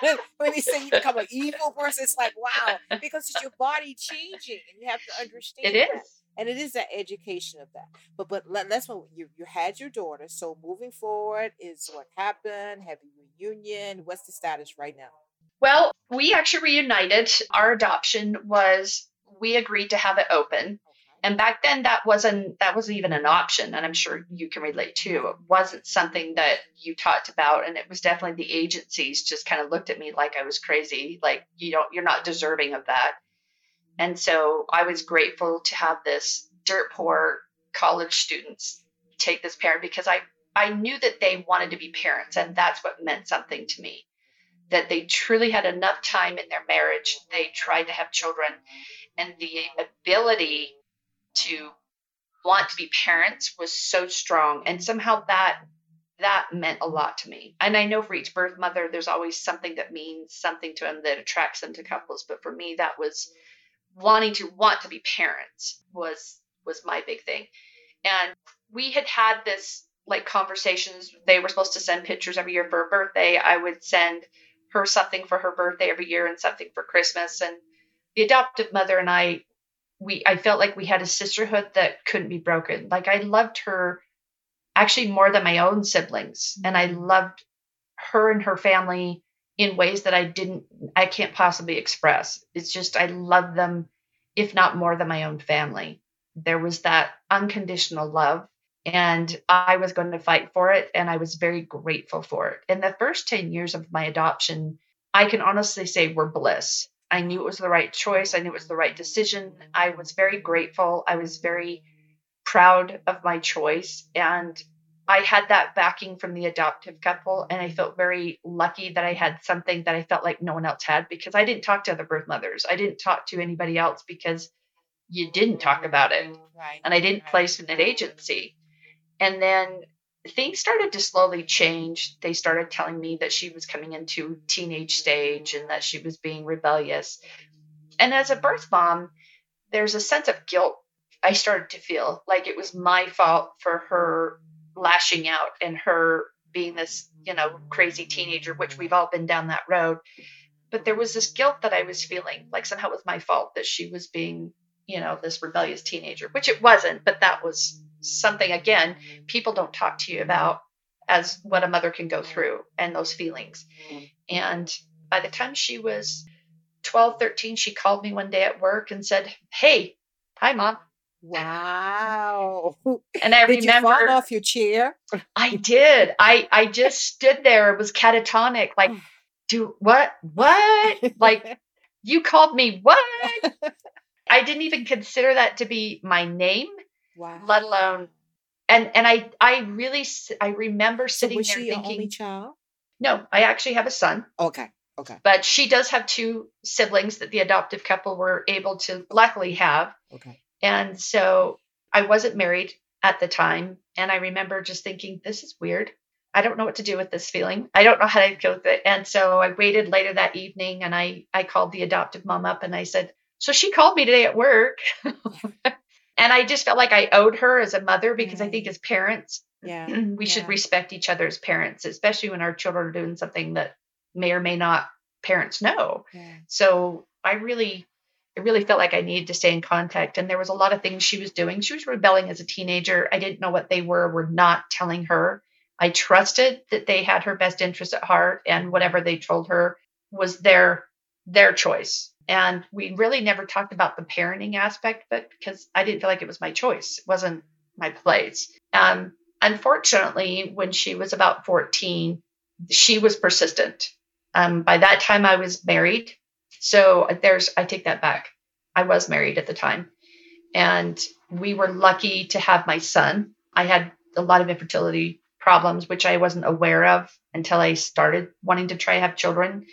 when, when they say you become an evil person, it's like, wow, because it's your body changing and you have to understand.
It
that.
is.
And it is that education of that. But but let, us you you had your daughter. So moving forward is what happened. Have you reunion? What's the status right now?
Well, we actually reunited. Our adoption was we agreed to have it open. And back then that wasn't that wasn't even an option. And I'm sure you can relate too. It wasn't something that you talked about. And it was definitely the agencies just kind of looked at me like I was crazy. Like, you don't you're not deserving of that. And so I was grateful to have this dirt poor college students take this parent because I I knew that they wanted to be parents and that's what meant something to me that they truly had enough time in their marriage. They tried to have children, and the ability to want to be parents was so strong. And somehow that that meant a lot to me. And I know for each birth mother, there's always something that means something to them that attracts them to couples. But for me, that was wanting to want to be parents was was my big thing. And we had had this like conversations. They were supposed to send pictures every year for her birthday. I would send her something for her birthday every year and something for Christmas. And the adoptive mother and I, we I felt like we had a sisterhood that couldn't be broken. Like I loved her actually more than my own siblings, mm-hmm. and I loved her and her family in ways that I didn't I can't possibly express. It's just I love them if not more than my own family. There was that unconditional love and I was going to fight for it. And I was very grateful for it. In the first 10 years of my adoption, I can honestly say were bliss. I knew it was the right choice. I knew it was the right decision. I was very grateful. I was very proud of my choice. And I had that backing from the adoptive couple. And I felt very lucky that I had something that I felt like no one else had because I didn't talk to other birth mothers. I didn't talk to anybody else because you didn't talk about it. Right. And I didn't place in an agency. And then things started to slowly change. They started telling me that she was coming into teenage stage and that she was being rebellious. And as a birth mom, there's a sense of guilt I started to feel like it was my fault for her lashing out and her being this, you know, crazy teenager, which we've all been down that road. but there was this guilt that I was feeling, like somehow it was my fault that she was being, you know, this rebellious teenager, which it wasn't, but that was something again people don't talk to you about as what a mother can go through and those feelings. And by the time she was 12, 13, she called me one day at work and said, Hey, hi, mom.
Wow.
And I
did
remember
you fall off your chair?
I did. I I just stood there. It was catatonic. Like, oh. do what? What? Like, you called me what? I didn't even consider that to be my name,
wow.
let alone. And and I I really I remember
So
sitting
was
there thinking,
only child?
no, I actually have a son,
Okay. Okay.
but she does have two siblings that the adoptive couple were able to luckily have.
Okay.
And so I wasn't married at the time. And I remember just thinking, this is weird. I don't know what to do with this feeling. I don't know how to go with it. And so I waited later that evening and I, I called the adoptive mom up and I said, so she called me today at work. and I just felt like I owed her as a mother because I mm. think as parents,
Yeah.
we should respect each other as parents, especially when our children are doing something that may or may not parents know.
Yeah.
So I really, I really felt like I needed to stay in contact. And there was a lot of things she was doing. She was rebelling as a teenager. I didn't know what they were. Were not telling her. I trusted that they had her best interest at heart, and whatever they told her was their their choice. And we really never talked about the parenting aspect, but because I didn't feel like it was my choice, it wasn't my place. Um, unfortunately, when she was about 14, she was persistent. Um, by that time, I was married. So there's, I take that back. I was married at the time. And we were lucky to have my son. I had a lot of infertility problems, which I wasn't aware of until I started wanting to try to have children.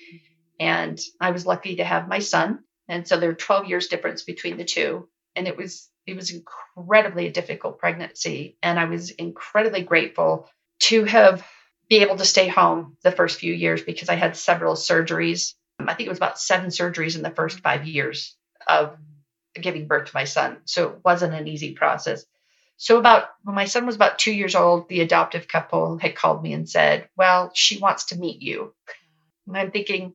And I was lucky to have my son. And so there are 12 years difference between the two. And it was, it was incredibly difficult pregnancy. And I was incredibly grateful to have be able to stay home the first few years because I had several surgeries. I think it was about seven surgeries in the first five years of giving birth to my son. So it wasn't an easy process. So about when my son was about two years old, the adoptive couple had called me and said, Well, she wants to meet you. And I'm thinking,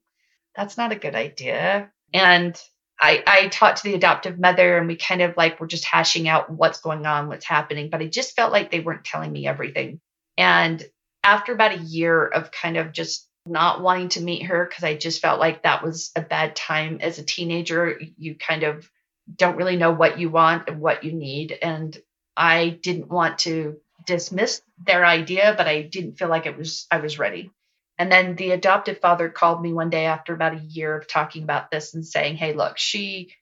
that's not a good idea. And I, I talked to the adoptive mother and we kind of like were just hashing out what's going on, what's happening, but I just felt like they weren't telling me everything. And after about a year of kind of just not wanting to meet her because I just felt like that was a bad time as a teenager. You kind of don't really know what you want and what you need. And I didn't want to dismiss their idea, but I didn't feel like it was I was ready. And then the adoptive father called me one day after about a year of talking about this and saying, "Hey, look, she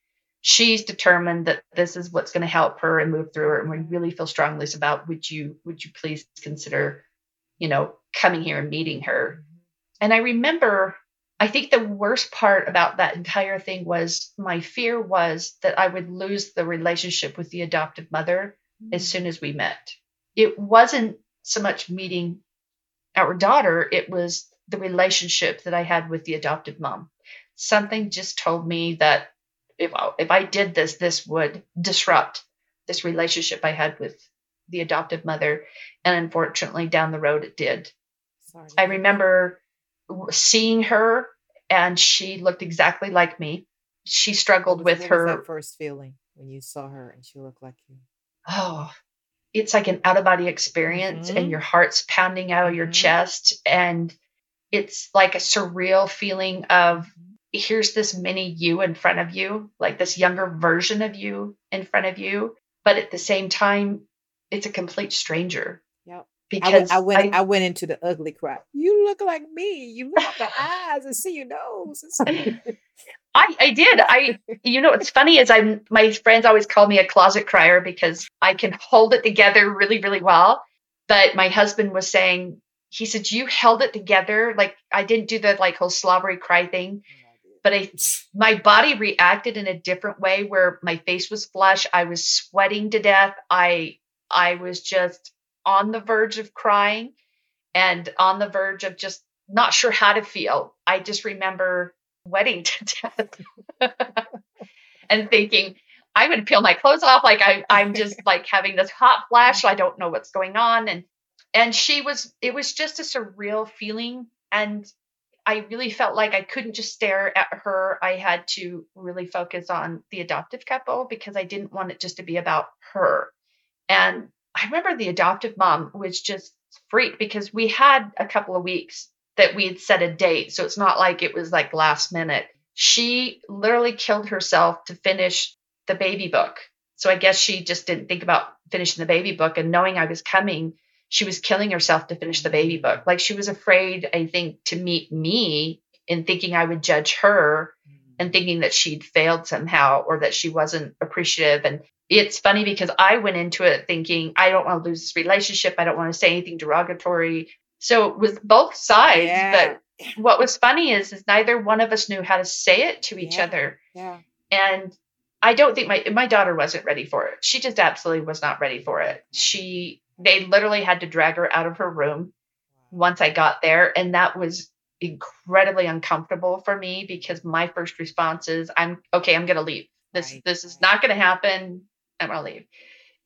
she's determined that this is what's going to help her and move through her and we really feel strongly about would you would you please consider you know coming here and meeting her? And i remember i think the worst part about that entire thing was my fear was that i would lose the relationship with the adoptive mother as mm-hmm. soon as we met. It wasn't so much meeting our daughter it was the relationship that i had with the adoptive mom something just told me that if I, if I did this, this would disrupt this relationship I had with the adoptive mother. And unfortunately, down the road, it did.
Sorry.
I remember seeing her, and she looked exactly like me. She struggled with her.
first feeling when you saw her and she looked like you.
oh, it's like an out of body experience,
Mhm.
and your heart's pounding out of your
Mhm.
chest. And it's like a surreal feeling of here's this mini you in front of you, like this younger version of you in front of you. But at the same time, it's a complete stranger.
Yep. I went,
Because
I went I, went into the ugly cry. You look like me. You look at the eyes and see your nose.
I, I did. I, you know, what's funny is I'm, my friends always call me a closet crier because I can hold it together really, really well. But my husband was saying, he said, you held it together. Like I didn't do the like whole slobbery cry thing, but I, my body reacted in a different way where my face was flush. I was sweating to death. I, I was just on the verge of crying and on the verge of just not sure how to feel. I just remember sweating to death and thinking, I'm going to peel my clothes off. Like I, I'm just like having this hot flash. I don't know what's going on. And, and she was, it was just a surreal feeling. And I really felt like I couldn't just stare at her. I had to really focus on the adoptive couple because I didn't want it just to be about her. And I remember the adoptive mom was just freaked because we had a couple of weeks that we had set a date. So it's not like it was like last minute. She literally killed herself to finish the baby book. So I guess she just didn't think about finishing the baby book and knowing I was coming she was killing herself to finish the baby book. Like she was afraid, I think, to meet me and thinking I would judge her and mm. thinking that she'd failed somehow or that she wasn't appreciative. And it's funny because I went into it thinking, I don't want to lose this relationship. I don't want to say anything derogatory. So with both sides, yeah. but what was funny is, is neither one of us knew how to say it to each
yeah.
other.
Yeah.
And I don't think my my daughter wasn't ready for it. She just absolutely was not ready for it. She they literally had to drag her out of her room once I got there. And that was incredibly uncomfortable for me because my first response is, I'm okay, I'm gonna leave. This right. this is not gonna happen. I'm gonna leave.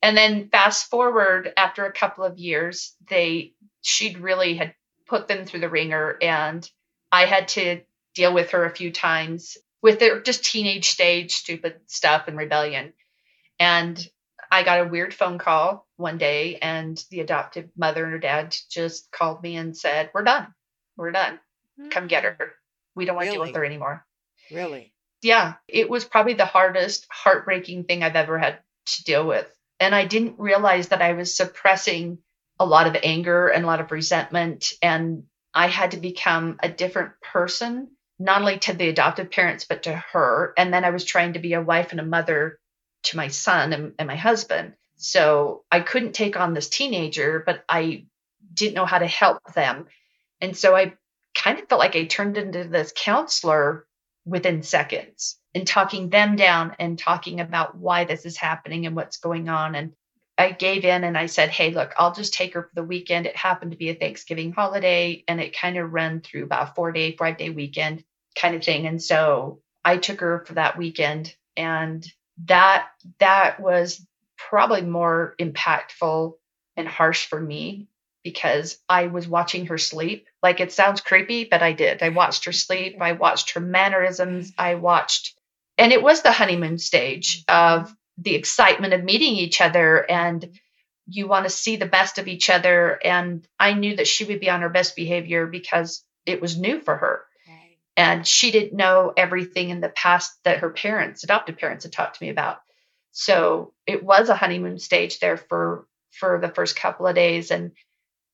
And then fast forward after a couple of years, they she'd really had put them through the wringer and I had to deal with her a few times with their just teenage stage stupid stuff and rebellion. And I got a weird phone call one day, and the adoptive mother and her dad just called me and said, We're done. We're done. Come get her. We don't want really? to deal with her anymore.
Really?
Yeah. It was probably the hardest, heartbreaking thing I've ever had to deal with. And I didn't realize that I was suppressing a lot of anger and a lot of resentment. And I had to become a different person, not only to the adoptive parents, but to her. And then I was trying to be a wife and a mother to my son and, and my husband. So I couldn't take on this teenager, but I didn't know how to help them. And so I kind of felt like I turned into this counselor within seconds and talking them down and talking about why this is happening and what's going on. And I gave in and I said, Hey, look, I'll just take her for the weekend. It happened to be a Thanksgiving holiday and it kind of ran through about a four day, five day weekend kind of thing. And so I took her for that weekend and that that was probably more impactful and harsh for me because I was watching her sleep. Like it sounds creepy, but I did. I watched her sleep. I watched her mannerisms. I watched, and it was the honeymoon stage of the excitement of meeting each other and you want to see the best of each other. And I knew that she would be on her best behavior because it was new for her. And she didn't know everything in the past that her parents adopted parents had talked to me about. So it was a honeymoon stage there for for the first couple of days. And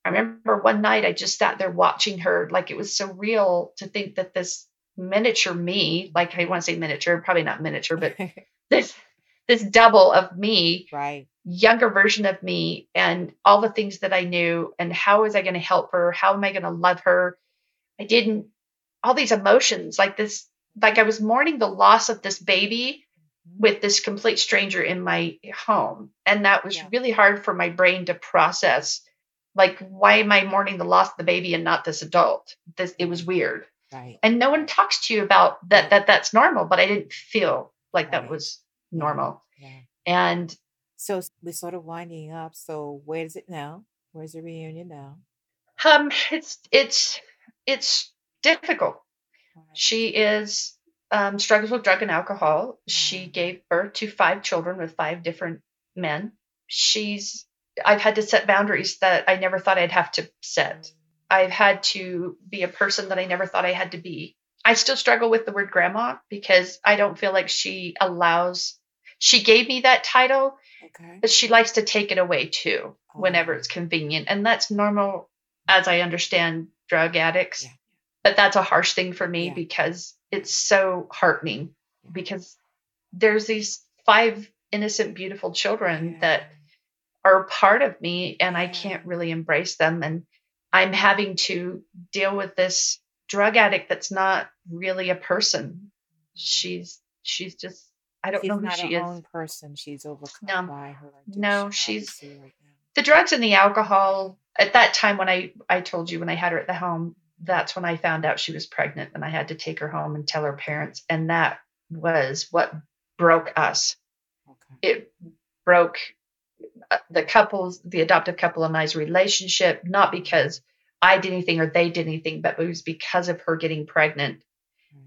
i remember one night i just sat there watching her. Like it was so real to think that this miniature me like i want to say miniature probably not miniature but this this double of me
right.
younger version of me and all the things that i knew and how was i going to help her? How am i going to love her? I didn't all these emotions like this like i was mourning the loss of this baby mm-hmm. with this complete stranger in my home and that was yeah. really hard for my brain to process like why am i mourning the loss of the baby and not this adult? This it was weird.
Right.
And no one talks to you about that that that's normal but i didn't feel like right. that was normal
yeah.
and
so we're sort of winding up so where is it now where's the reunion now
um it's it's it's difficult. She is um, struggles with drug and alcohol. She gave birth to five children with five different men. She's I've had to set boundaries that I never thought I'd have to set. I've had to be a person that I never thought I had to be. I still struggle with the word grandma because I don't feel like she allows she gave me that title,
okay.
but she likes to take it away too whenever it's oh. convenient. And that's normal as I understand drug addicts.
Yeah
but that's a harsh thing for me
Yeah.
because it's so heartening because there's these five innocent beautiful children that are part of me and I can't really embrace them and I'm having to deal with this drug addict that's not really a person. Mm-hmm. She's she's just I don't
she's
know who she is.
person. She's overcome
No.
by her
No, she's-
right.
The drugs and the alcohol at that time when I I told you when I had her at the home that's when I found out she was pregnant and I had to take her home and tell her parents. And that was what broke us.
Okay.
It broke uh, the couple's, the adoptive couple and I's relationship, not because I did anything or they did anything, but it was because of her getting pregnant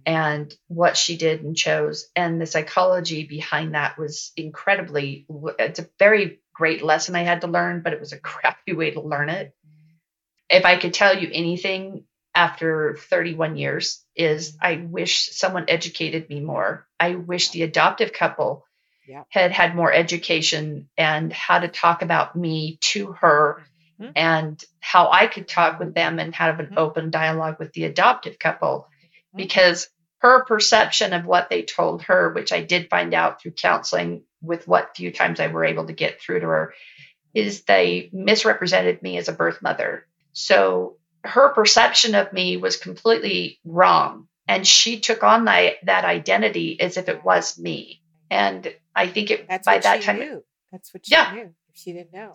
and what she did and chose. And the psychology behind that was incredibly, it's a very great lesson I had to learn, but it was a crappy way to learn it. If I could tell you anything after 31 years, is I wish someone educated me more. I wish the adoptive couple had had more education and how to talk about me to her mm-hmm. and how I could talk with them and have an mm-hmm. open dialogue with the adoptive couple mm-hmm. Mm-hmm. because her perception of what they told her, which I did find out through counseling with what few times I were able to get through to her, is they misrepresented me as a birth mother. So her perception of me was completely wrong. And she took on that, that identity as if it was me. And I think it
That's
by that time.
Knew. That's what she yeah. knew. She didn't know.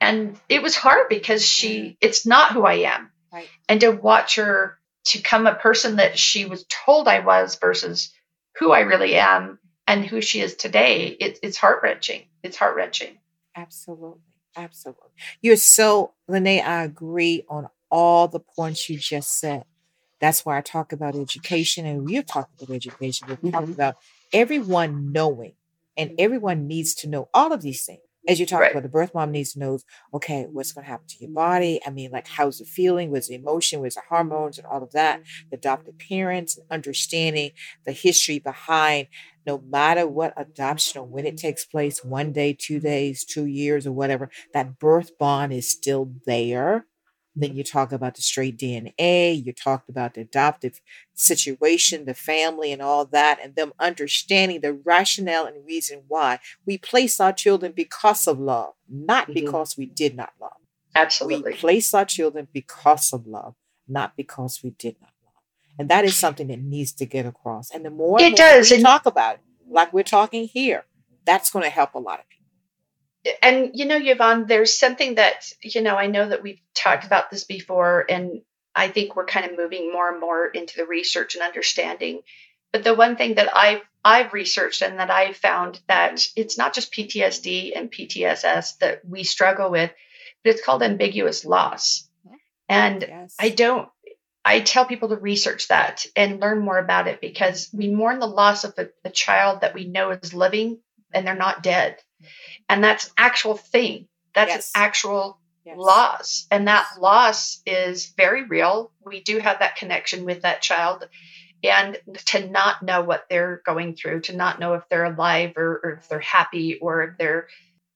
And it was hard because she, mm. it's not who I am.
Right.
And to watch her become a person that she was told I was versus who I really am and who she is today, it, it's heart wrenching. It's heart wrenching.
Absolutely. Absolutely. You're so, Lene, I agree on all the points you just said. That's why I talk about education, and we're talking about education. We're talking mm-hmm. about everyone knowing, and everyone needs to know all of these things as you talk right. about the birth mom needs to know okay what's going to happen to your mm-hmm. body? I mean like how's it feeling? What's the emotion? What's the hormones and all of that? The adopted parents understanding the history behind no matter what adoption or when it mm-hmm. takes place one day two days two years or whatever that birth bond is still there then you talk about the straight DNA, you talked about the adoptive situation, the family, and all that, and them understanding the rationale and reason why we place our children because of love, not mm-hmm. because we did not love.
Absolutely.
We place our children because of love, not because we did not love. And that is something that needs to get across. And the more,
it
more
does.
we talk about it, like we're talking here, that's going to help a lot of people
and you know, Yvonne, there's something that, you know, I know that we've talked about this before, and I think we're kind of moving more and more into the research and understanding. But the one thing that I've I've researched and that I've found that it's not just PTSD and PTSS that we struggle with, but it's called ambiguous loss. And yes. I don't I tell people to research that and learn more about it because we mourn the loss of a, a child that we know is living and they're not dead. Mm-hmm. And that's actual thing. That's yes. actual yes. loss. And that loss is very real. We do have that connection with that child and to not know what they're going through to not know if they're alive or, or if they're happy or if they're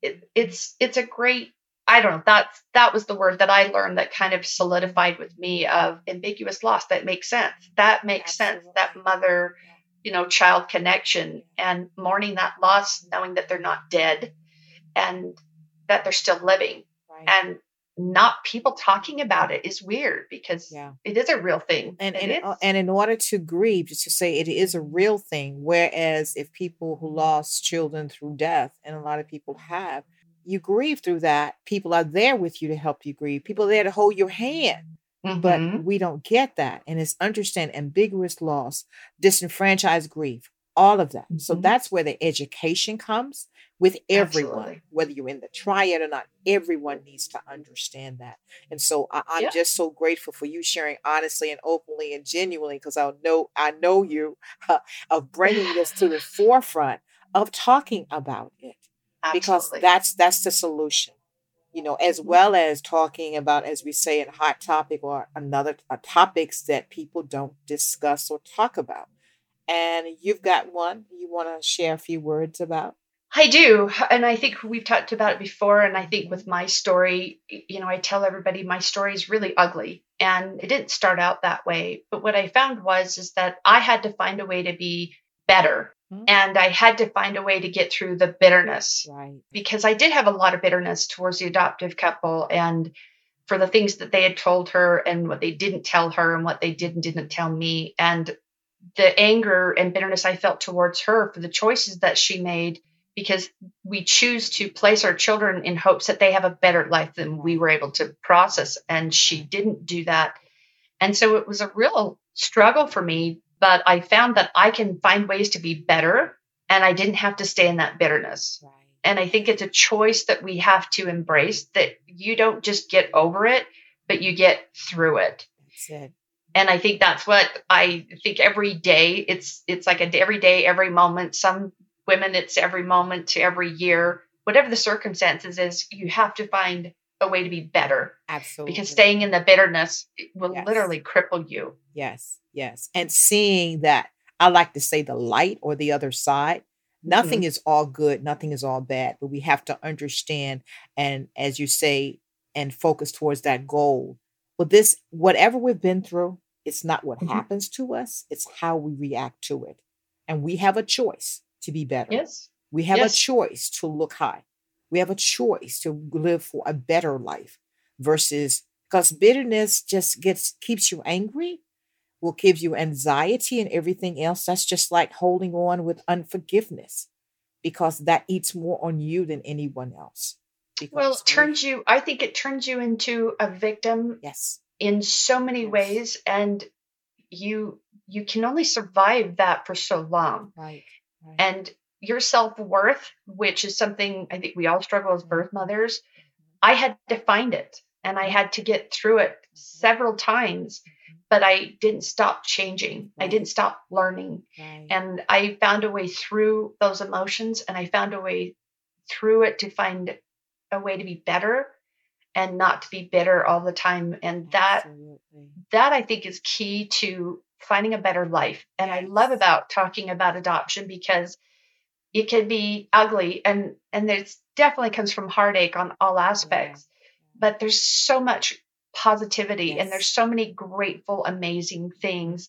it, it's it's a great i don't know that's that was the word that i learned that kind of solidified with me of ambiguous loss. That makes sense. That makes Absolutely. sense. That mother you know child connection and mourning that loss knowing that they're not dead and that they're still living. Right. And not people talking about it is weird because yeah. it is a real thing.
And and, and in order to grieve, just to say it is a real thing. Whereas if people who lost children through death, and a lot of people have, you grieve through that. People are there with you to help you grieve. People are there to hold your hand. Mm-hmm. But we don't get that. And it's understand ambiguous loss, disenfranchised grief, all of that. Mm-hmm. So that's where the education comes with everyone, Absolutely. whether you're in the triad or not. Everyone needs to understand that. And so I, am yeah. just so grateful for you sharing honestly and openly and genuinely because I know I know you uh, of bringing this to the forefront of talking about it Absolutely. because that's that's the solution. You know, as mm-hmm. well as talking about, as we say in hot topic or another uh, topics that people don't discuss or talk about. And you've got one you want to share a few words about.
I do. And I think we've talked about it before. And I think with my story, you know, I tell everybody my story is really ugly and it didn't start out that way. But what I found was, is that I had to find a way to be better. Mm-hmm. And I had to find a way to get through the bitterness.
Right.
Because I did have a lot of bitterness towards the adoptive couple and for the things that they had told her and what they didn't tell her and what they did and didn't tell me. And the anger and bitterness I felt towards her for the choices that she made because we choose to place our children in hopes that they have a better life than we were able to process. And she didn't do that. And so it was a real struggle for me, but I found that I can find ways to be better and I didn't have to stay in that bitterness. Right. And I think it's a choice that we have to embrace that you don't just get over it, but you get through it.
That's it.
And I think that's what I think every day it's it's like a every day, every moment. Some women it's every moment to every year. Whatever the circumstances is, you have to find a way to be better.
Absolutely.
Because staying in the bitterness will
Yes.
literally cripple you.
Yes, yes. And seeing that, I like to say the light or the other side. Nothing is all good, nothing is all bad, but we have to understand and, as you say, and focus towards that goal. Well, this, whatever we've been through, it's not what
Mhm.
happens to us, it's how we react to it. And we have a choice to be better.
Yes.
We have
Yes.
a choice to look high. We have a choice to live for a better life versus because bitterness just gets keeps you angry, will give you anxiety and everything else. That's just like holding on with unforgiveness because that eats more on you than anyone else.
Well, it turns you, I think it turns you into a victim
yes,
in so many
Yes.
ways. And you you can only survive that for so long.
right, right.
And your self-worth, which is something I think we all struggle as birth mothers, I had to find it and I had to get through it several times, but I didn't stop changing. I didn't stop learning. And I found a way through those emotions and I found a way through it to find a way to be better and not to be bitter all the time. And that
Absolutely.
that I think is key to finding a better life. And I love about talking about adoption because it can be ugly and and there's definitely comes from heartache on all aspects. But there's so much positivity and there's so many grateful, amazing things.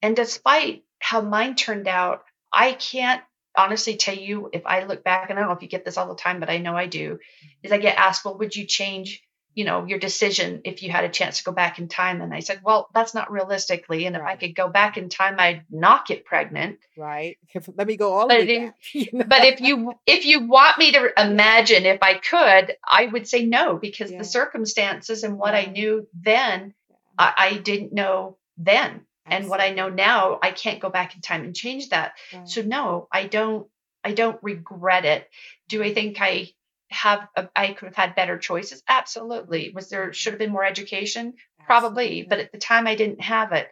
And despite how mine turned out, I can't honestly tell you if I look back, and I don't know if you get this all the time, but I know I do, is I get asked, well, would you change, you know, your decision if you had a chance to go back in time? And I said, well, that's not realistically. And if I could go back in time, I'd not get pregnant.
right. Let me go all the
But
way
if-
back. you know?
But if you if you want me to imagine if I could, I would say no because
Yeah.
the circumstances and what I knew then, I, I didn't know then. And what I know now, I can't go back in time and change that.
Absolutely.
So no, I don't I don't regret it. Do I think I have a, I could have had better choices? Absolutely. Was there should have been more education? Probably, but at the time I didn't have it.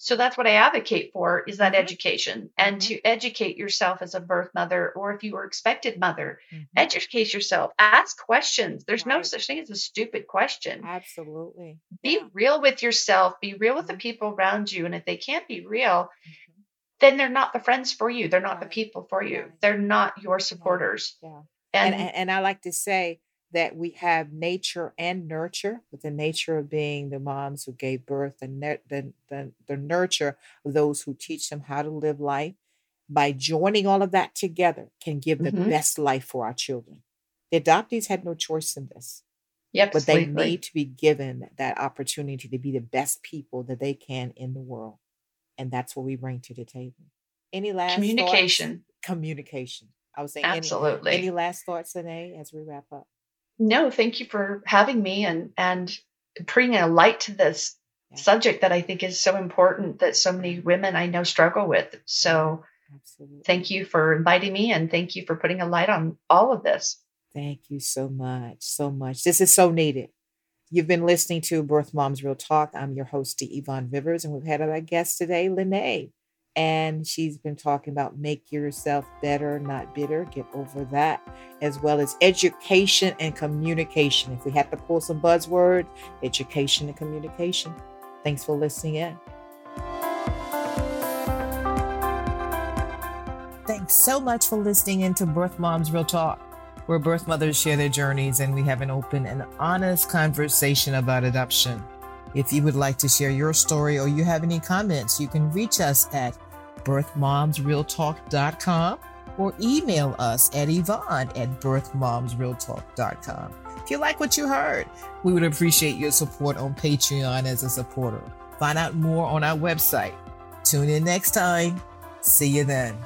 So that's what I advocate for is that
Mhm.
education and
Mhm.
to educate yourself as a birth mother or if you were expected mother,
Mhm.
educate yourself, ask questions. There's no such thing as a stupid question.
Absolutely.
Be
Yeah.
real with yourself, be real with the
Mhm.
people around you and if they can't be real,
Mhm.
then they're not the friends for you. They're not the people for you.
Right.
They're not your supporters.
Yeah.
And,
and, and I like to say that we have nature and nurture, with the nature of being the moms who gave birth, and the, the the the nurture of those who teach them how to live life. By joining all of that together, can give the
Mhm.
best life for our children. The adoptees had no choice in this,
yep,
but they need to be given that opportunity to be the best people that they can in the world, and that's what we bring to the table. Any last thoughts?
communication.
I was saying any,
Absolutely.
any last thoughts, Anae, as we wrap up?
no, thank you for having me and and bringing a light to this
Yeah.
subject that I think is so important that so many women I know struggle with. So
Absolutely.
thank you for inviting me and thank you for putting a light on all of this.
Thank you so much. So much. This is so needed. You've been listening to Birth Moms Real Talk. I'm your host, Yvonne Rivers, and we've had our guest today, Lene. And she's been talking about make yourself better, not bitter. Get over that, as well as education and communication. If we have to pull some buzzword, education and communication. Thanks for listening in. Thanks so much for listening into Birth Moms Real Talk, where birth mothers share their journeys and we have an open and honest conversation about adoption. If you would like to share your story or you have any comments, you can reach us at birthmomsrealtalk.com or email us at Yvonne at birthmomsrealtalk.com. If you like what you heard, we would appreciate your support on Patreon as a supporter. Find out more on our website. Tune in next time. See you then.